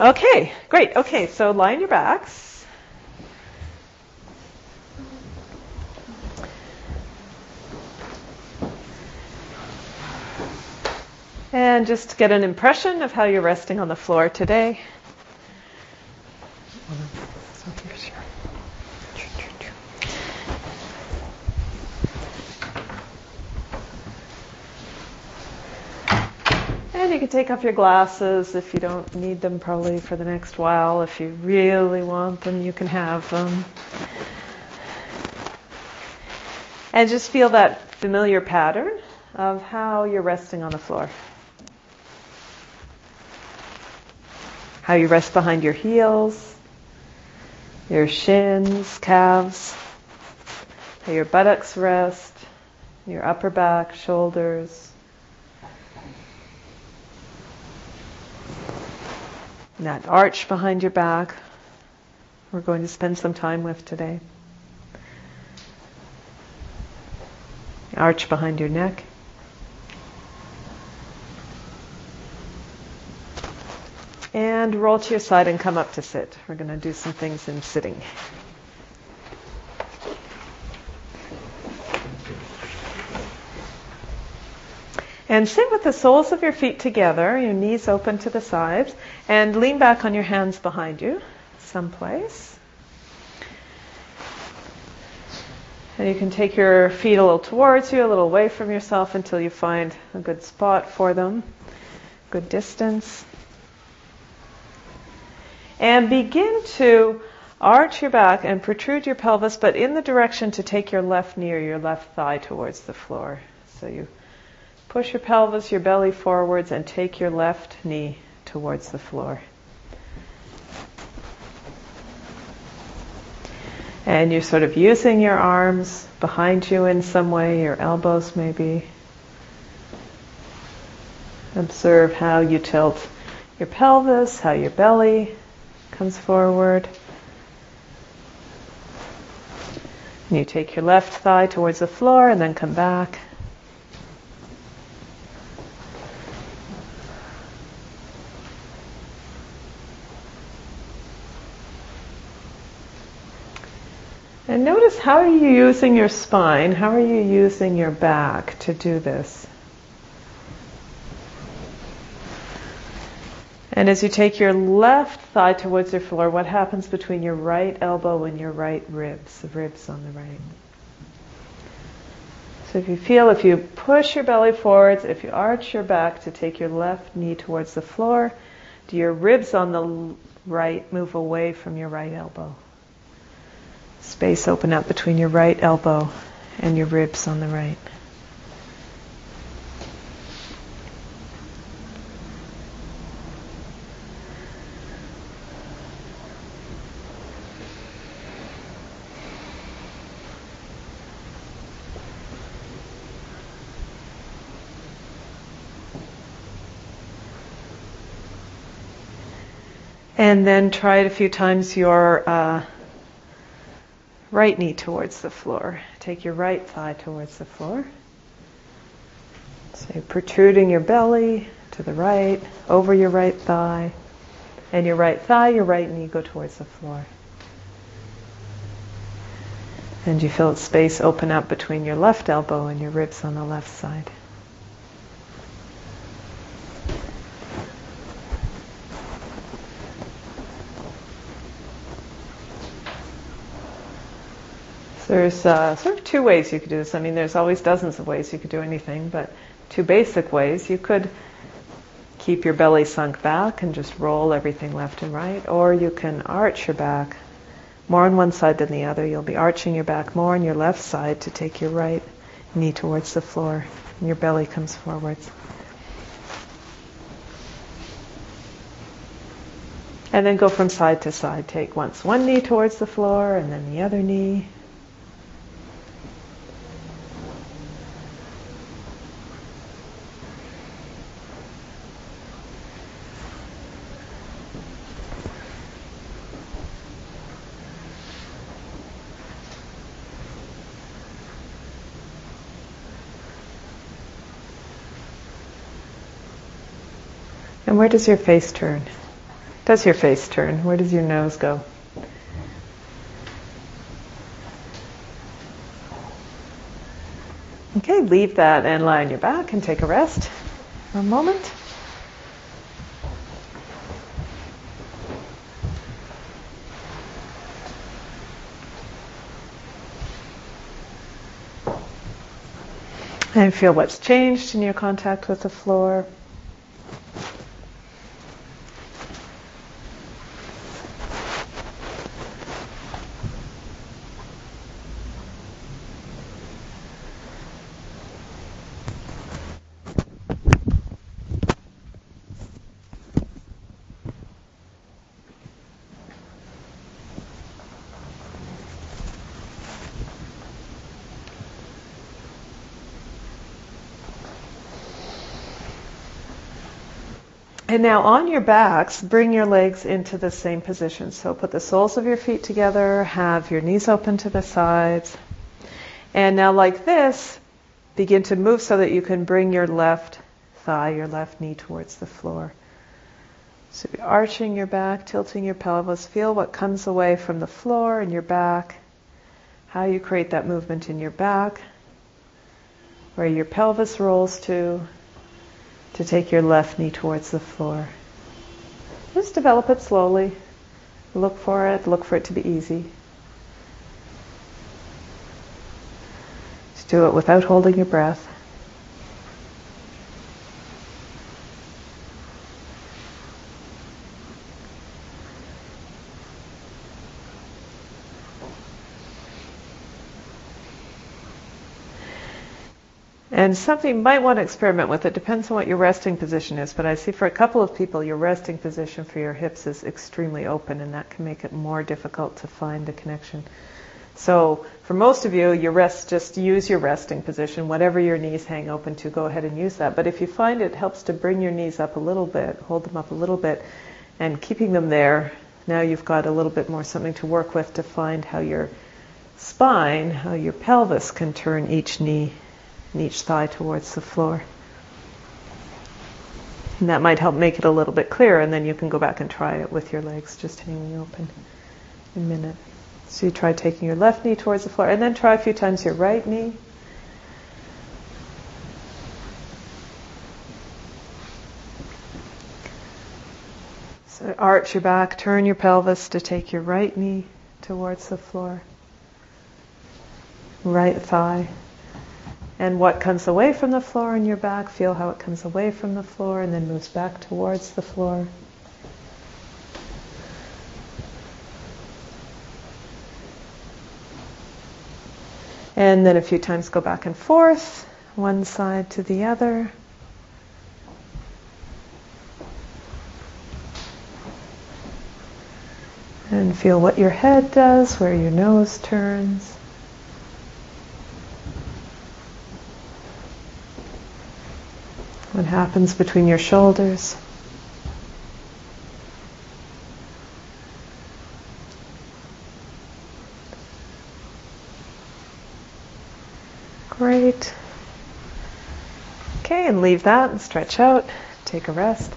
Okay, great. Okay, so on your backs. And just get an impression of how you're resting on the floor today. And you can take off your glasses if you don't need them probably for the next while. If you really want them, you can have them. And just feel that familiar pattern of how you're resting on the floor. How you rest behind your heels, your shins, calves, how your buttocks rest, your upper back, shoulders. That arch behind your back, we're going to spend some time with today. Arch behind your neck. And roll to your side and come up to sit. We're going to do some things in sitting. And sit with the soles of your feet together, your knees open to the sides, and lean back on your hands behind you, someplace. And you can take your feet a little towards you, a little away from yourself until you find a good spot for them, good distance. And begin to arch your back and protrude your pelvis, but in the direction to take your left knee or your left thigh towards the floor. So you push your pelvis, your belly forwards, and take your left knee towards the floor. And you're sort of using your arms behind you in some way, your elbows maybe. Observe how you tilt your pelvis, how your belly comes forward. And you take your left thigh towards the floor and then come back. And notice how are you using your spine? How are you using your back to do this? And as you take your left thigh towards your floor, what happens between your right elbow and your right ribs, the ribs on the right? So if you feel, if you push your belly forwards, if you arch your back to take your left knee towards the floor, do your ribs on the right move away from your right elbow? Space open up between your right elbow and your ribs on the right. And then try it a few times your uh, right knee towards the floor. Take your right thigh towards the floor. So protruding your belly to the right, over your right thigh, and your right thigh, your right knee go towards the floor. And you feel space open up between your left elbow and your ribs on the left side. There's uh, sort of two ways you could do this. I mean, there's always dozens of ways you could do anything, but two basic ways. You could keep your belly sunk back and just roll everything left and right, or you can arch your back more on one side than the other. You'll be arching your back more on your left side to take your right knee towards the floor, and your belly comes forwards. And then go from side to side. Take once one knee towards the floor, and then the other knee, where does your face turn? Does your face turn? Where does your nose go? Okay, leave that and lie on your back and take a rest for a moment. And feel what's changed in your contact with the floor. And now on your backs, bring your legs into the same position. So put the soles of your feet together, have your knees open to the sides. And now like this, begin to move so that you can bring your left thigh, your left knee towards the floor. So arching your back, tilting your pelvis, feel what comes away from the floor and your back, how you create that movement in your back, where your pelvis rolls to, to take your left knee towards the floor. Just develop it slowly. Look for it, look for it to be easy. Just do it without holding your breath. And something you might want to experiment with. It depends on what your resting position is. But I see for a couple of people, your resting position for your hips is extremely open, and that can make it more difficult to find the connection. So for most of you, your rest, just use your resting position. Whatever your knees hang open to, go ahead and use that. But if you find it helps to bring your knees up a little bit, hold them up a little bit, and keeping them there, now you've got a little bit more something to work with to find how your spine, how your pelvis can turn each knee and each thigh towards the floor. And that might help make it a little bit clearer, and then you can go back and try it with your legs just hanging open a minute. So you try taking your left knee towards the floor, and then try a few times your right knee. So arch your back, turn your pelvis to take your right knee towards the floor. Right thigh. And what comes away from the floor in your back, feel how it comes away from the floor and then moves back towards the floor. And then a few times go back and forth, one side to the other. And feel what your head does, where your nose turns. What happens between your shoulders? Great. Okay, and leave that and stretch out. Take a rest.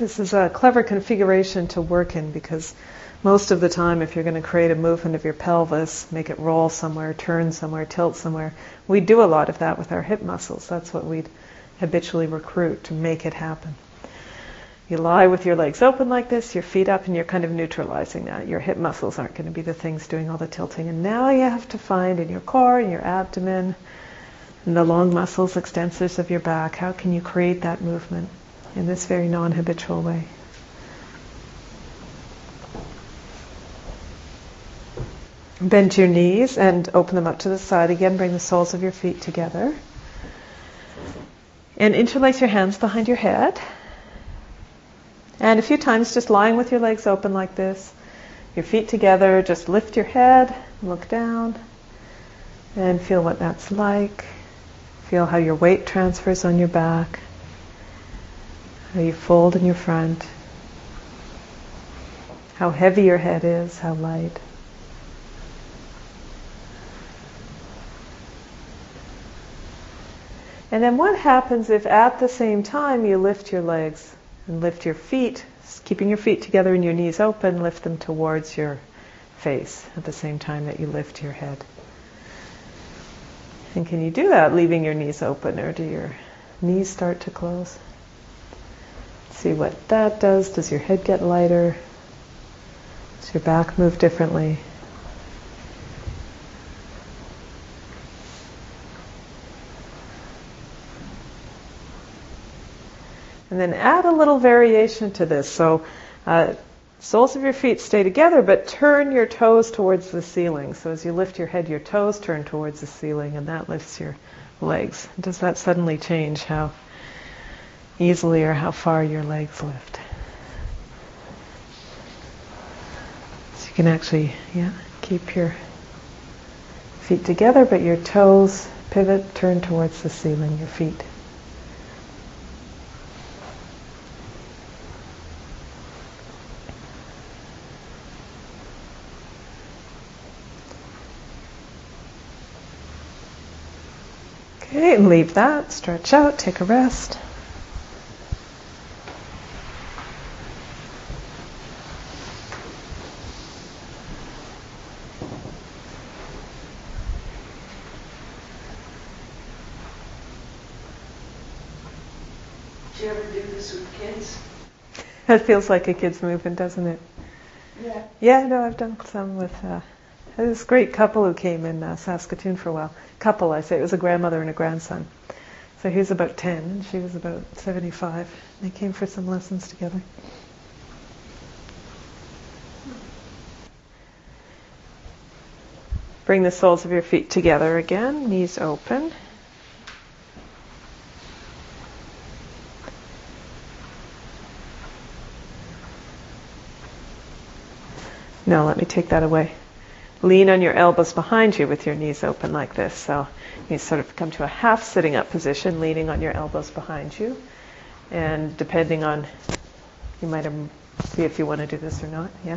This is a clever configuration to work in because most of the time, if you're going to create a movement of your pelvis, make it roll somewhere, turn somewhere, tilt somewhere, we do a lot of that with our hip muscles. That's what we'd habitually recruit to make it happen. You lie with your legs open like this, your feet up, and you're kind of neutralizing that. Your hip muscles aren't going to be the things doing all the tilting. And now you have to find in your core, in your abdomen, and the long muscles, extensors of your back, how can you create that movement? In this very non habitual way. Bend your knees and open them up to the side again. Bring the soles of your feet together. And interlace your hands behind your head. And a few times just lying with your legs open like this, your feet together, just lift your head, look down, and feel what that's like. Feel how your weight transfers on your back, how you fold in your front, how heavy your head is, how light. And then what happens if at the same time you lift your legs and lift your feet, keeping your feet together and your knees open, lift them towards your face at the same time that you lift your head. And can you do that leaving your knees open or do your knees start to close? See what that does. Does your head get lighter? Does your back move differently? And then add a little variation to this. So, uh, soles of your feet stay together, but turn your toes towards the ceiling. So as you lift your head, your toes turn towards the ceiling, and that lifts your legs. Does that suddenly change how easily or how far your legs lift? So you can actually, yeah, keep your feet together, but your toes pivot, turn towards the ceiling, your feet. Okay, leave that, stretch out, take a rest. Do you ever do this with kids? That feels like a kid's movement, doesn't it? Yeah. Yeah, no, I've done some with uh, this great couple who came in uh, Saskatoon for a while. Couple, I say. It was a grandmother and a grandson. So he was about 10 and she was about 75. They came for some lessons together. Bring the soles of your feet together again, knees open. No, let me take that away. Lean on your elbows behind you with your knees open like this. So you sort of come to a half sitting up position, leaning on your elbows behind you. And depending on, you might see if you want to do this or not, yeah.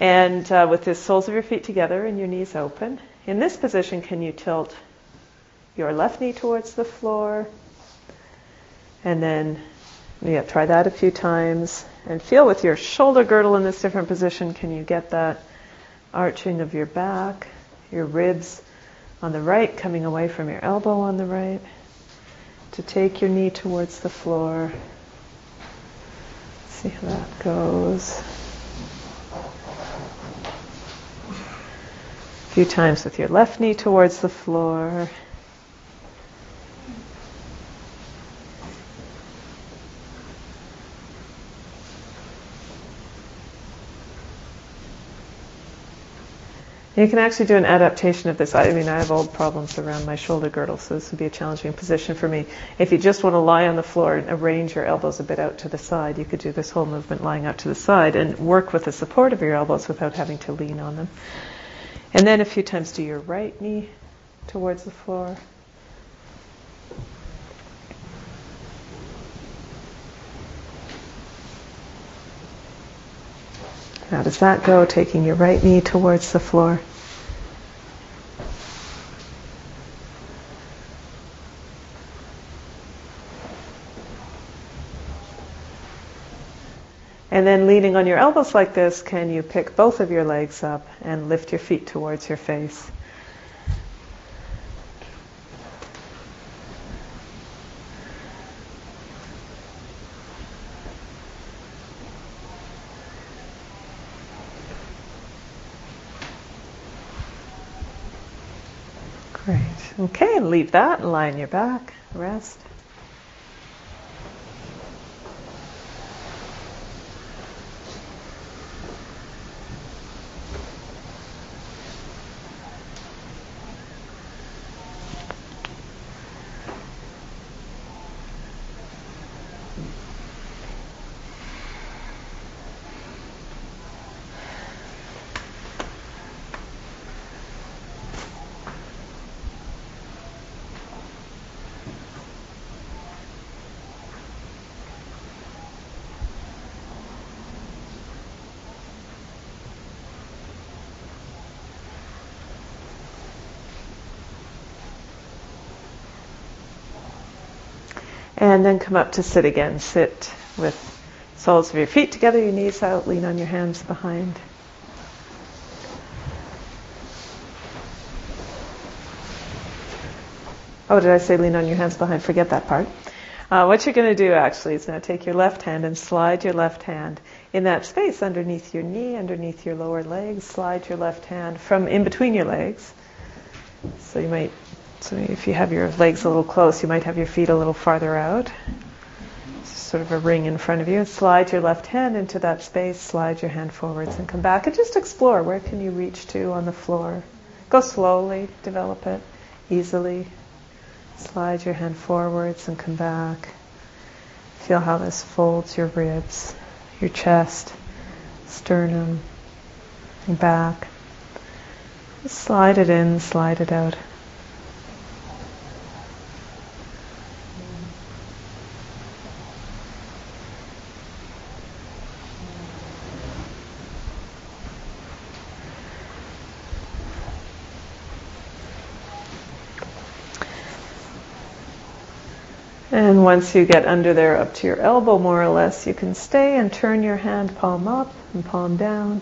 And uh, with the soles of your feet together and your knees open, in this position, can you tilt your left knee towards the floor? And then, yeah, try that a few times. And feel with your shoulder girdle in this different position, can you get that arching of your back, your ribs on the right, coming away from your elbow on the right, to take your knee towards the floor. See how that goes. A few times with your left knee towards the floor. You can actually do an adaptation of this. I mean, I have old problems around my shoulder girdle, so this would be a challenging position for me. If you just want to lie on the floor and arrange your elbows a bit out to the side, you could do this whole movement lying out to the side and work with the support of your elbows without having to lean on them. And then a few times do your right knee towards the floor. How does that go? Taking your right knee towards the floor. And then leaning on your elbows like this, can you pick both of your legs up and lift your feet towards your face? Great. Okay, and leave that and lie on your back. Rest. And then come up to sit again. Sit with soles of your feet together, your knees out, lean on your hands behind. Oh, did I say lean on your hands behind? Forget that part. Uh, what you're going to do actually is now take your left hand and slide your left hand in that space underneath your knee, underneath your lower legs. Slide your left hand from in between your legs. So you might, so if you have your legs a little close, you might have your feet a little farther out. Sort of a ring in front of you. Slide your left hand into that space. Slide your hand forwards and come back, and just explore where can you reach to on the floor. Go slowly, develop it easily. Slide your hand forwards and come back. Feel how this folds your ribs, your chest, sternum, and back. Slide it in, slide it out. And once you get under there up to your elbow more or less, you can stay and turn your hand palm up and palm down.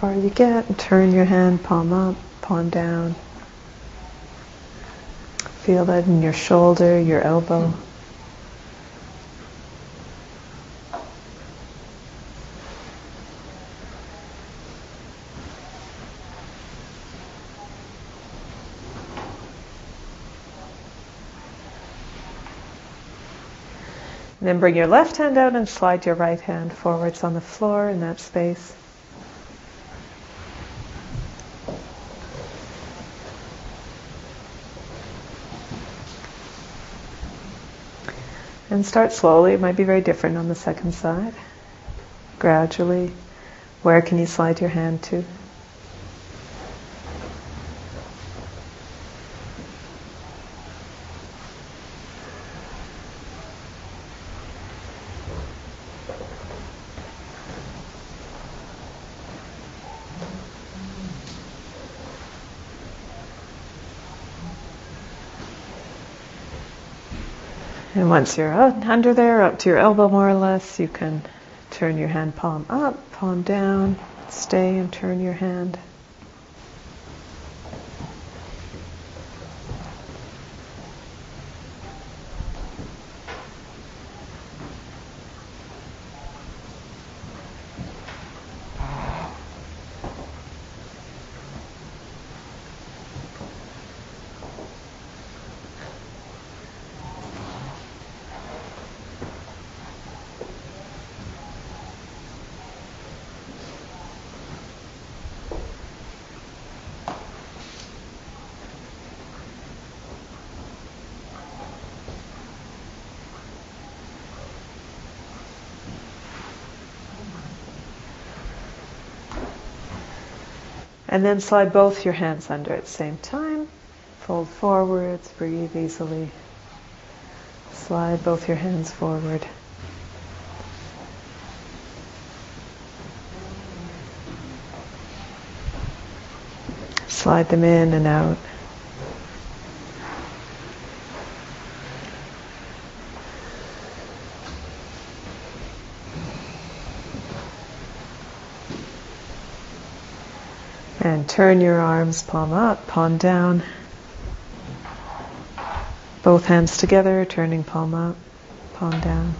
Far you get and turn your hand palm up, palm down. Feel that in your shoulder, your elbow. And then bring your left hand out and slide your right hand forwards on the floor in that space. And start slowly. It might be very different on the second side. Gradually. Where can you slide your hand to? And once you're under there, up to your elbow more or less, you can turn your hand palm up, palm down, stay and turn your hand. And then slide both your hands under at the same time. Fold forwards, breathe easily. Slide both your hands forward. Slide them in and out. And turn your arms, palm up, palm down. Both hands together, turning palm up, palm down.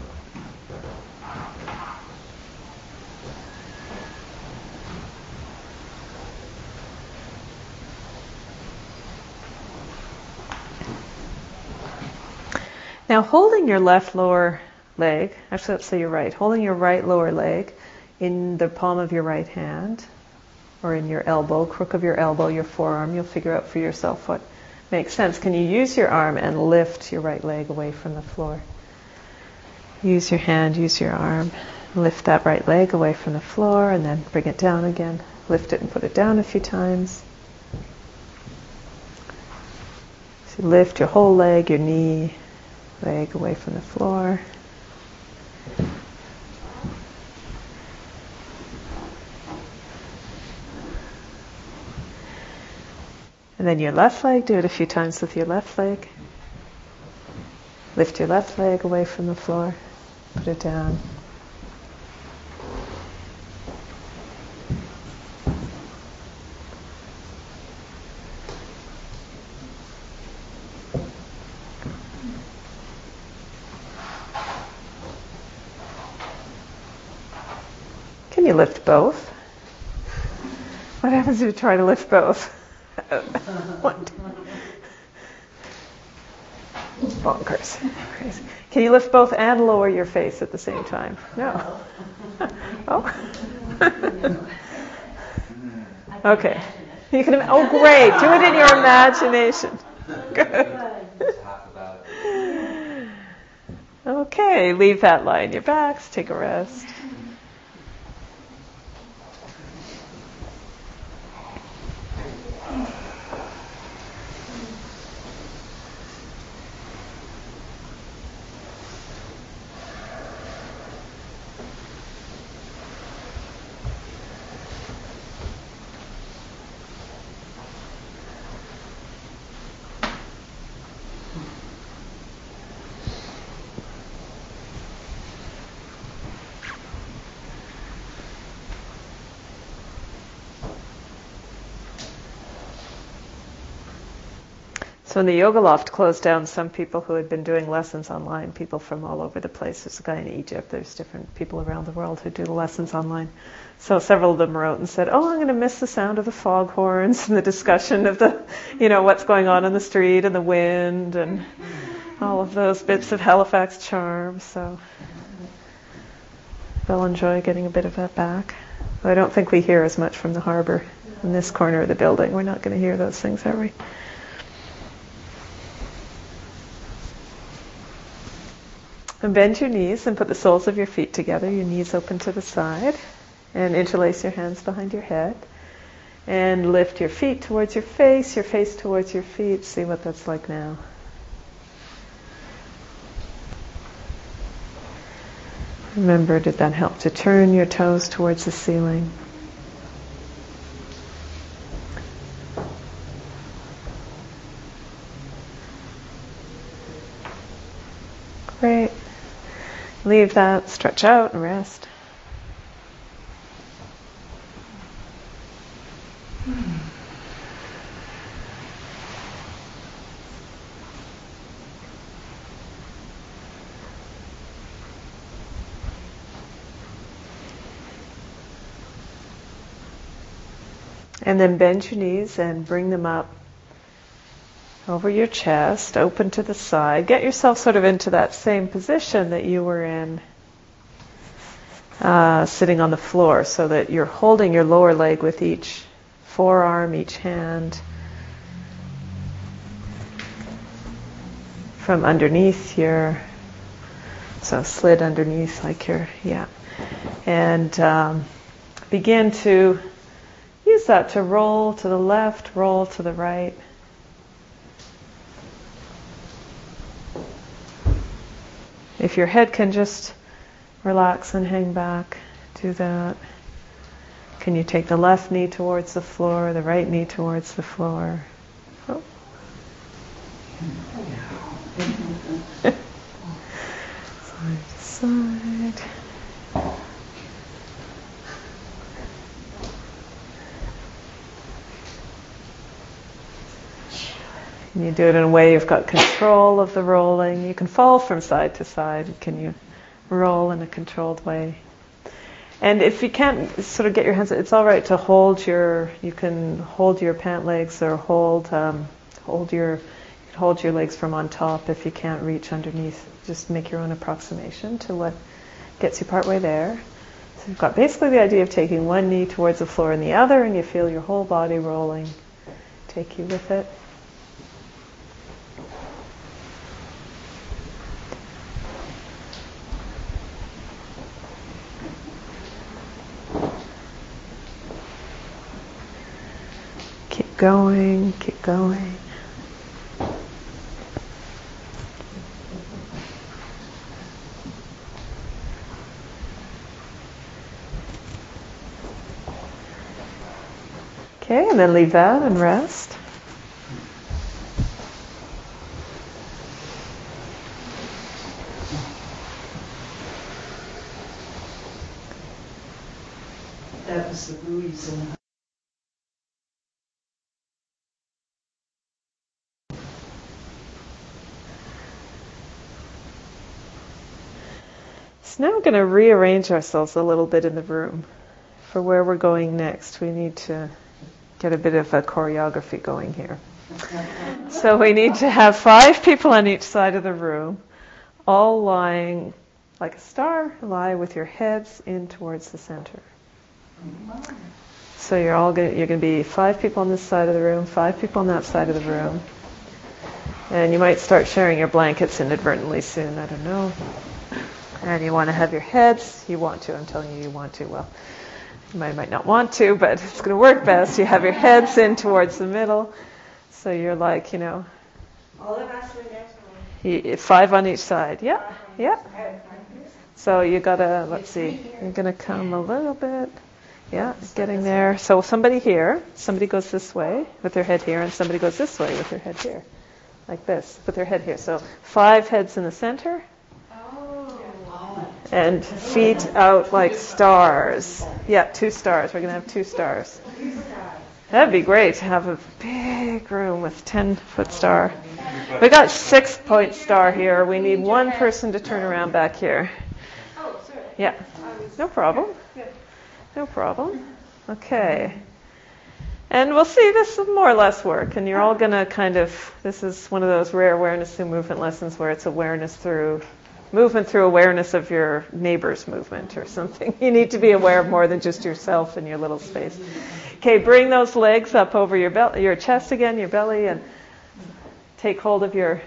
Now, holding your left lower leg, actually, let's say your right, holding your right lower leg in the palm of your right hand, or in your elbow, crook of your elbow, your forearm. You'll figure out for yourself what makes sense. Can you use your arm and lift your right leg away from the floor? Use your hand, use your arm. Lift that right leg away from the floor and then bring it down again. Lift it and put it down a few times. So lift your whole leg, your knee, leg away from the floor. And then your left leg, do it a few times with your left leg. Lift your left leg away from the floor. Put it down. Can you lift both? What happens if you try to lift both? what? Bonkers. Crazy. Can you lift both and lower your face at the same time? No. oh. okay. You can. Oh, great. Do it in your imagination. Good. Okay. Leave that lie in your backs. Take a rest. When the Yoga Loft closed down, some people who had been doing lessons online, people from all over the place. There's a guy in Egypt. There's different people around the world who do the lessons online. So several of them wrote and said, "Oh, I'm going to miss the sound of the foghorns and the discussion of the, you know, what's going on in the street and the wind and all of those bits of Halifax charm." So they'll enjoy getting a bit of that back. I don't think we hear as much from the harbor in this corner of the building. We're not going to hear those things, are we? And bend your knees and put the soles of your feet together, your knees open to the side. And interlace your hands behind your head. And lift your feet towards your face, your face towards your feet. See what that's like now. Remember, did that help to turn your toes towards the ceiling? Great. Leave that, stretch out and rest. And then bend your knees and bring them up over your chest, open to the side. Get yourself sort of into that same position that you were in uh, sitting on the floor so that you're holding your lower leg with each forearm, each hand. From underneath your, so slid underneath like your, yeah. And um, begin to use that to roll to the left, roll to the right. If your head can just relax and hang back, do that. Can you take the left knee towards the floor, the right knee towards the floor? Oh. side to side. You do it in a way you've got control of the rolling. You can fall from side to side. Can you roll in a controlled way? And if you can't sort of get your hands, it's all right to hold your. You can hold your pant legs or hold um, hold your hold your legs from on top if you can't reach underneath. Just make your own approximation to what gets you partway there. So you've got basically the idea of taking one knee towards the floor and the other, and you feel your whole body rolling. Take you with it. going, keep going. Okay, and then leave that and rest. That was the reason. So now we're going to rearrange ourselves a little bit in the room for where we're going next. We need to get a bit of a choreography going here. So we need to have five people on each side of the room, all lying like a star, lie with your heads in towards the center. So you're all to, you're going to be five people on this side of the room, five people on that side of the room. And you might start sharing your blankets inadvertently soon, I don't know. And you want to have your heads, you want to, I'm telling you, you want to. Well, you might, might not want to, but it's going to work best. You have your heads in towards the middle. So you're like, you know. All of us are next Five on each side. Yep, yep. So you gotta, let's see, you're gonna come a little bit. Yeah, it's getting there. So somebody here, somebody goes this way with their head here, and somebody goes this way with their head here. Like this, with their head here. So five heads in the center, and feet out like stars. Yeah, two stars. We're going to have two stars. That'd be great to have a big room with 10 foot star. We got six point star here. We need one person to turn around back here. Oh. Yeah. No problem. No problem. Okay. And we'll see this will more or less work. And you're all going to kind of, this is one of those rare awareness through movement lessons where it's awareness through movement through awareness of your neighbor's movement or something. You need to be aware of more than just yourself and your little space. Okay, bring those legs up over your belly, your chest again, your belly, and take hold of your.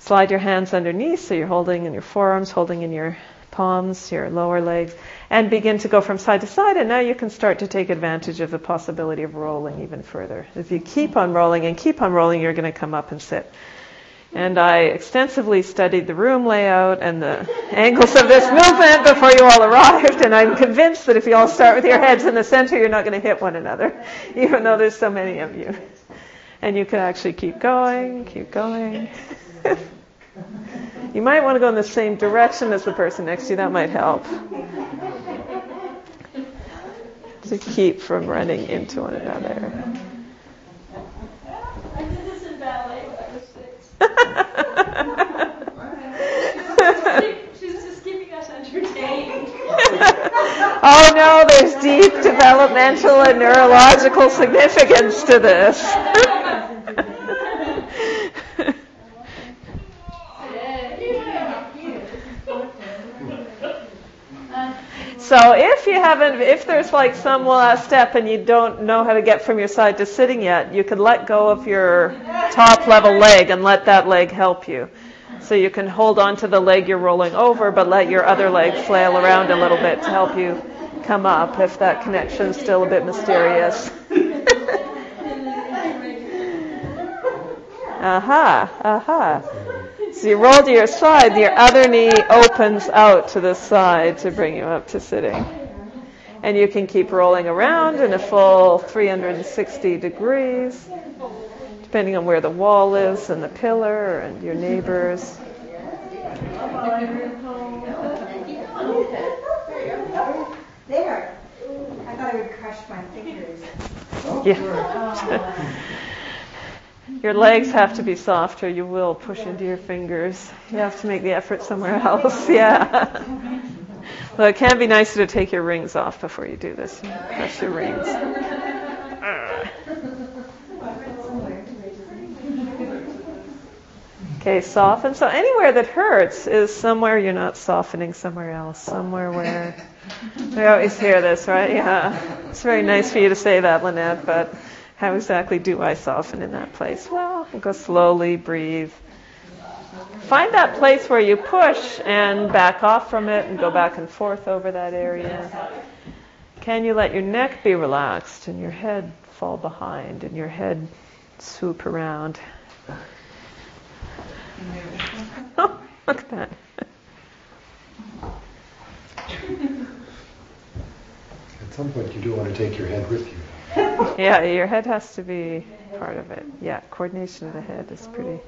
Slide your hands underneath, so you're holding in your forearms, holding in your palms, your lower legs, and begin to go from side to side. And now you can start to take advantage of the possibility of rolling even further. If you keep on rolling and keep on rolling, you're going to come up and sit. And I extensively studied the room layout and the angles of this movement before you all arrived. And I'm convinced that if you all start with your heads in the center, you're not going to hit one another, even though there's so many of you. And you can actually keep going, keep going. you might want to go in the same direction as the person next to you. That might help. To keep from running into one another. She's just keeping us entertained. oh no, there's deep developmental and neurological significance to this. So if you haven't, if there's like some last step and you don't know how to get from your side to sitting yet, you can let go of your top level leg and let that leg help you. So you can hold on to the leg you're rolling over, but let your other leg flail around a little bit to help you come up if that connection's still a bit mysterious. aha, aha. So you roll to your side, your other knee opens out to the side to bring you up to sitting. And you can keep rolling around in a full 360 degrees, depending on where the wall is and the pillar and your neighbors. There. I thought I would crush my fingers. Yeah. Your legs have to be soft or you will push into your fingers. You have to make the effort somewhere else. Yeah. Well, it can be nicer to take your rings off before you do this. Crush your rings. Okay, soften. So anywhere that hurts is somewhere you're not softening somewhere else. Somewhere where we always hear this, right? Yeah. It's very nice for you to say that, Lynette, but how exactly do I soften in that place? Well, go slowly, breathe. Find that place where you push and back off from it and go back and forth over that area. Can you let your neck be relaxed and your head fall behind and your head swoop around? Oh, look at that. At some point, you do want to take your head with you. Yeah, your head has to be part of it. Yeah, coordination of the head is pretty.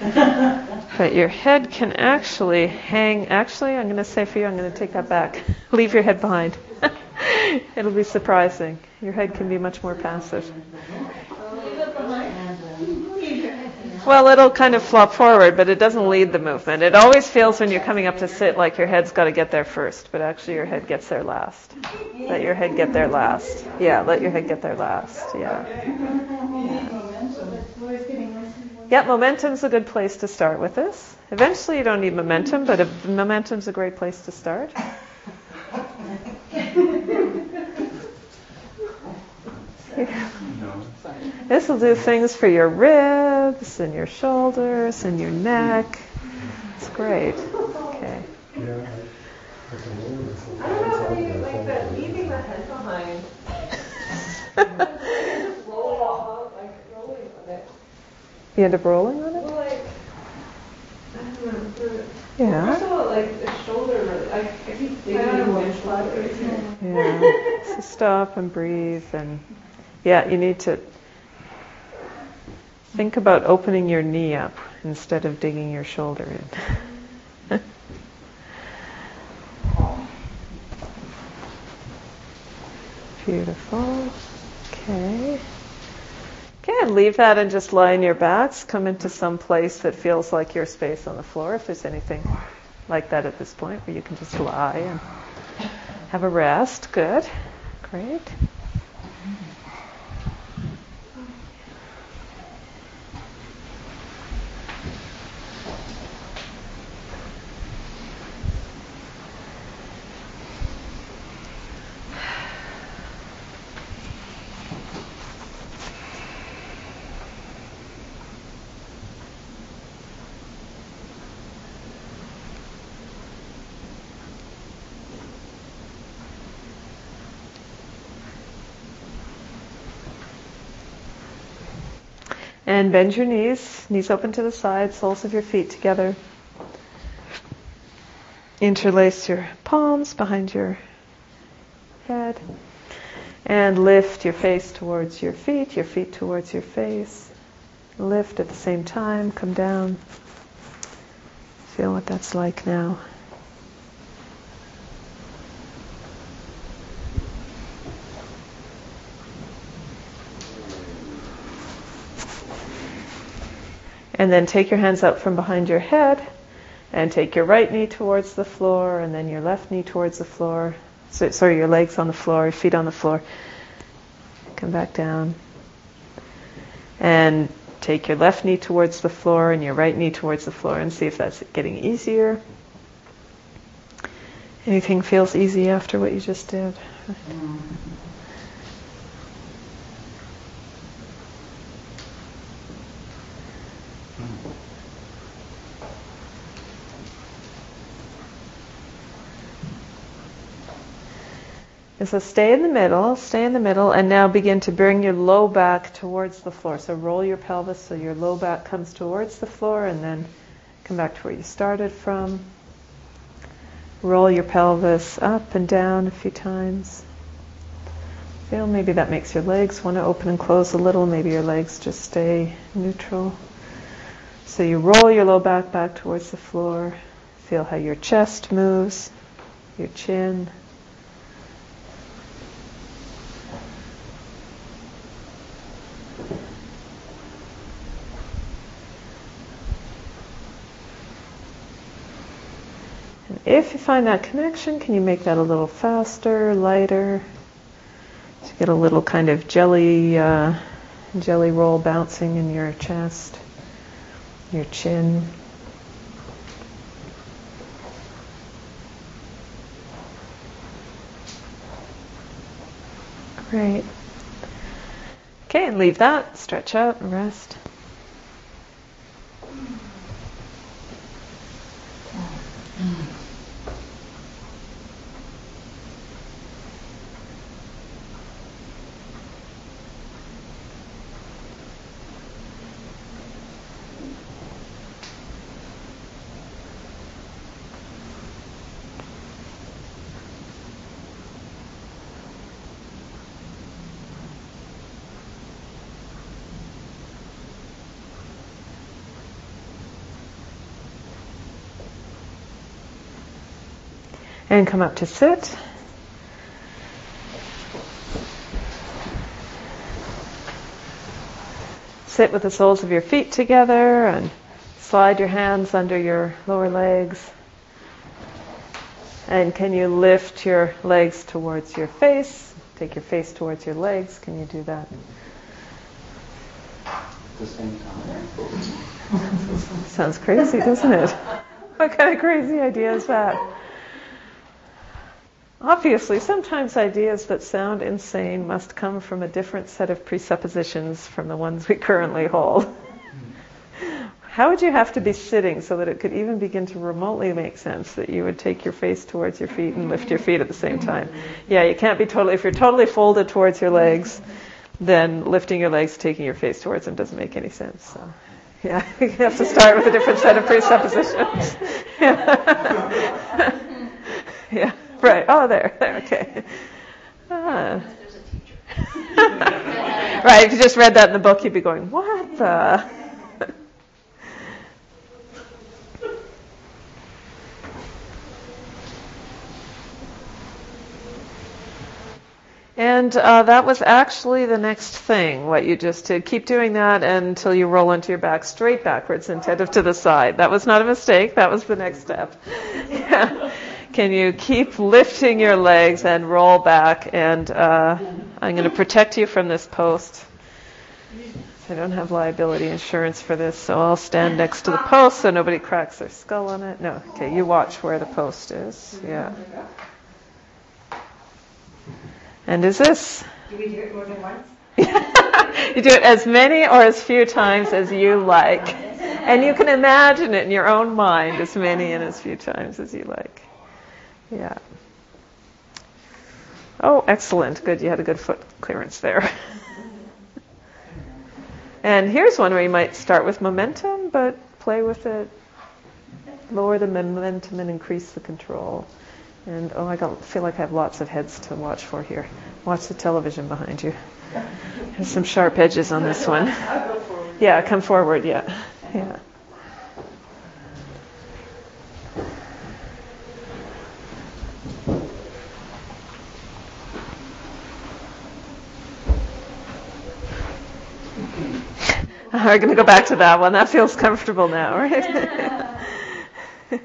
But your head can actually hang. Actually, I'm going to say for you, I'm going to take that back. Leave your head behind. It'll be surprising. Your head can be much more passive. Well, it'll kind of flop forward, but it doesn't lead the movement. It always feels when you're coming up to sit like your head's got to get there first, but actually your head gets there last. Let your head get there last. Yeah, let your head get there last. Yeah. Yeah, momentum's a good place to start with this. Eventually you don't need momentum, but momentum's a great place to start. This will do things for your ribs and your shoulders and your neck. It's great. Okay. Yeah, I, I can roll this. I don't know you like that, leaving the head behind. Roll off, like rolling on it. You end up rolling on it? Well, like, I don't know. the- Yeah. First of all, like the shoulder, I, I keep digging I don't into know my what's shoulder. Yeah. So stop and breathe and yeah, you need to think about opening your knee up instead of digging your shoulder in. Beautiful. Okay. Okay, leave that and just lie on your backs. Come into some place that feels like your space on the floor. If there's anything like that at this point, where you can just lie and have a rest. Good. Great. Bend your knees, knees open to the side, soles of your feet together. Interlace your palms behind your head. And lift your face towards your feet, your feet towards your face. Lift at the same time, come down. Feel what that's like now. And then take your hands up from behind your head and take your right knee towards the floor and then your left knee towards the floor. So, sorry, your legs on the floor, your feet on the floor. Come back down. And take your left knee towards the floor and your right knee towards the floor and see if that's getting easier. Anything feels easy after what you just did? So stay in the middle, stay in the middle, and now begin to bring your low back towards the floor. So roll your pelvis so your low back comes towards the floor and then come back to where you started from. Roll your pelvis up and down a few times. Feel maybe that makes your legs want to open and close a little. Maybe your legs just stay neutral. So you roll your low back back towards the floor. Feel how your chest moves, your chin. If you find that connection, can you make that a little faster, lighter? To get a little kind of jelly, uh, jelly roll bouncing in your chest, your chin. Great. Okay, and leave that. Stretch out and rest. And come up to sit. Sit with the soles of your feet together and slide your hands under your lower legs. And can you lift your legs towards your face? Take your face towards your legs. Can you do that? the same time. Sounds crazy, doesn't it? What kind of crazy idea is that? Obviously, sometimes ideas that sound insane must come from a different set of presuppositions from the ones we currently hold. How would you have to be sitting so that it could even begin to remotely make sense that you would take your face towards your feet and lift your feet at the same time? Yeah, you can't be totally, if you're totally folded towards your legs, then lifting your legs, taking your face towards them doesn't make any sense. So, yeah, you have to start with a different set of presuppositions. yeah. yeah. Right. Oh, there. There. Okay. Ah. right. If you just read that in the book, you'd be going, "What the." And uh, that was actually the next thing, what you just did. Keep doing that until you roll into your back straight backwards instead of to the side. That was not a mistake. That was the next step. Yeah. Can you keep lifting your legs and roll back? And uh, I'm going to protect you from this post. I don't have liability insurance for this, so I'll stand next to the post so nobody cracks their skull on it. No, okay, you watch where the post is. Yeah. And is this? Do we do it more than once? you do it as many or as few times as you like. And you can imagine it in your own mind as many and as few times as you like. Yeah. Oh, excellent. Good. You had a good foot clearance there. and here's one where you might start with momentum, but play with it. Lower the momentum and increase the control. And oh, I got, feel like I have lots of heads to watch for here. Watch the television behind you. There's some sharp edges on this one. Yeah, come forward. Yeah, yeah. We're going to go back to that one. That feels comfortable now, right?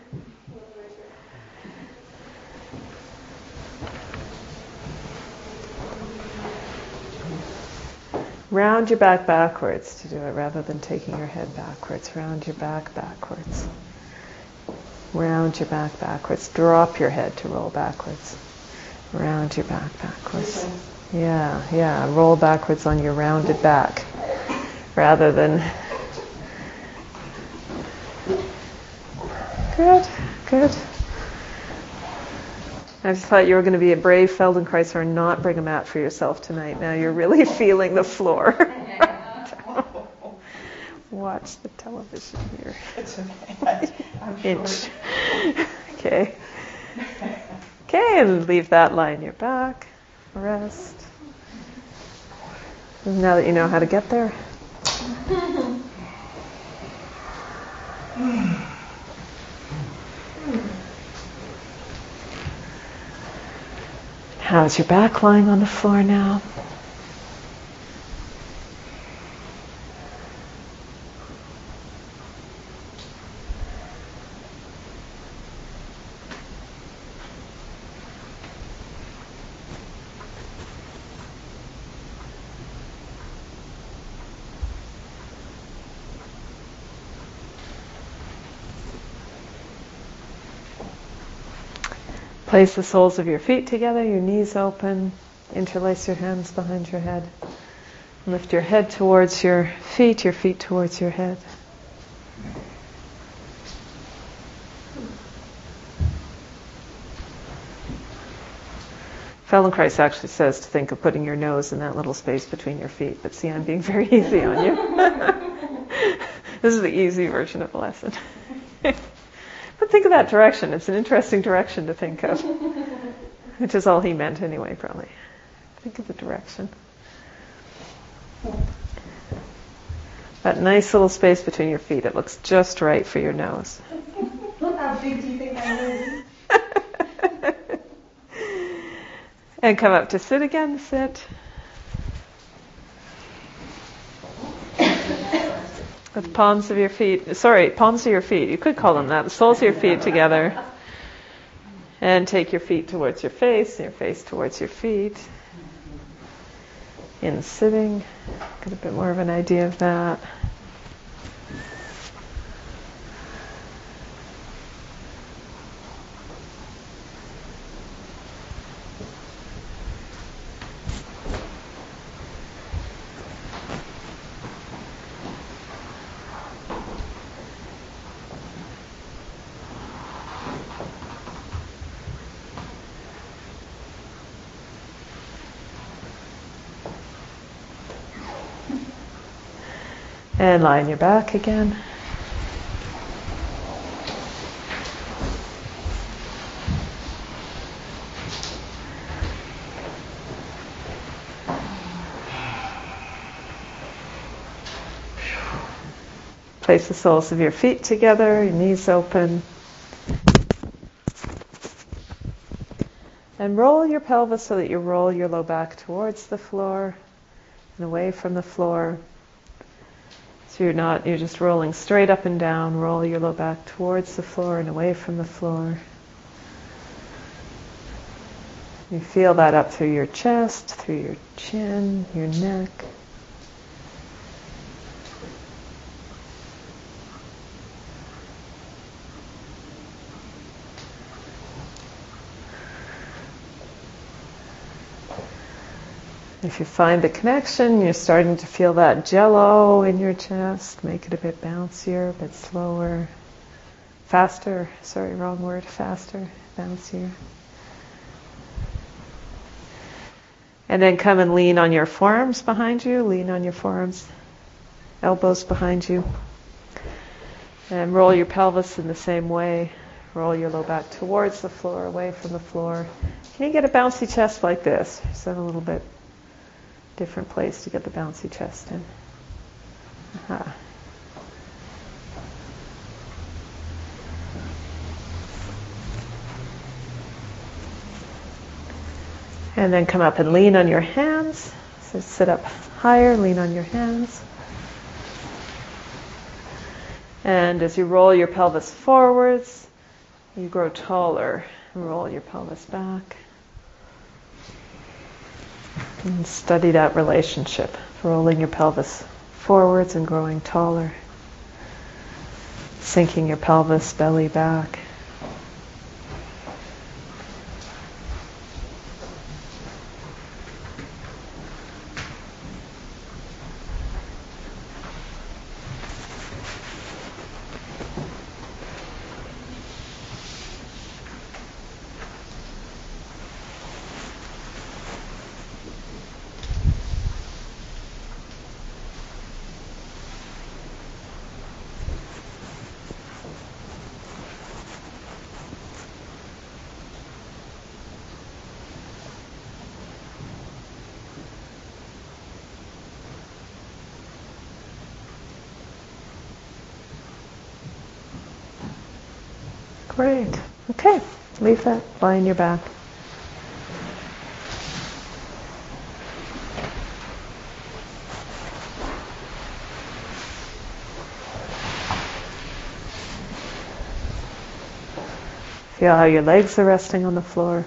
Round your back backwards to do it rather than taking your head backwards. Round your back backwards. Round your back backwards. Drop your head to roll backwards. Round your back backwards. Yeah, yeah. Roll backwards on your rounded back rather than. Good, good. I just thought you were going to be a brave Feldenkrais or not bring a mat for yourself tonight. Now you're really feeling the floor. Watch the television here. It's okay. I'm Inch. okay. Okay, and leave that lie in your back. Rest. Now that you know how to get there. How's your back lying on the floor now? Place the soles of your feet together, your knees open, interlace your hands behind your head. Lift your head towards your feet, your feet towards your head. Feldenkrais actually says to think of putting your nose in that little space between your feet, but see, I'm being very easy on you. this is the easy version of the lesson. but think of that direction. It's an interesting direction to think of, which is all he meant anyway, probably. Think of the direction. That nice little space between your feet. It looks just right for your nose. How big do you think my nose? And come up to sit again, sit. With palms of your feet, sorry, palms of your feet, you could call them that, the soles of your feet together. And take your feet towards your face, your face towards your feet. In sitting, get a bit more of an idea of that. And lie on your back again. Place the soles of your feet together, your knees open. And roll your pelvis so that you roll your low back towards the floor and away from the floor. So you're not, you're just rolling straight up and down. Roll your low back towards the floor and away from the floor. You feel that up through your chest, through your chin, your neck. If you find the connection, you're starting to feel that jello in your chest. Make it a bit bouncier, a bit slower. Faster, sorry, wrong word, faster, bouncier. And then come and lean on your forearms behind you, lean on your forearms, elbows behind you. And roll your pelvis in the same way. Roll your low back towards the floor, away from the floor. Can you get a bouncy chest like this? Have a little bit different place to get the bouncy chest in. Aha. And then come up and lean on your hands. So sit up higher, lean on your hands. And as you roll your pelvis forwards, you grow taller. Roll your pelvis back. And study that relationship, rolling your pelvis forwards and growing taller, sinking your pelvis, belly back. Great. Okay. Leave that. Lie on your back. Feel how your legs are resting on the floor.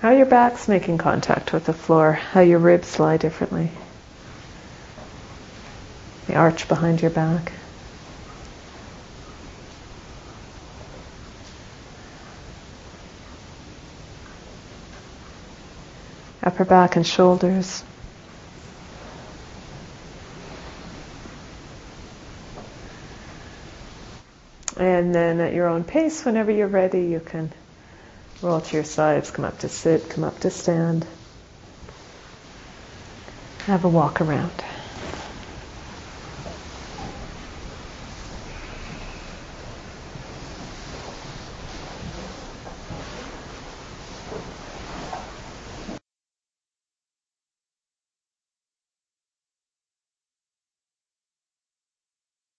How your back's making contact with the floor. How your ribs lie differently. The arch behind your back. Upper back and shoulders. And then at your own pace, whenever you're ready, you can roll to your sides, come up to sit, come up to stand. Have a walk around.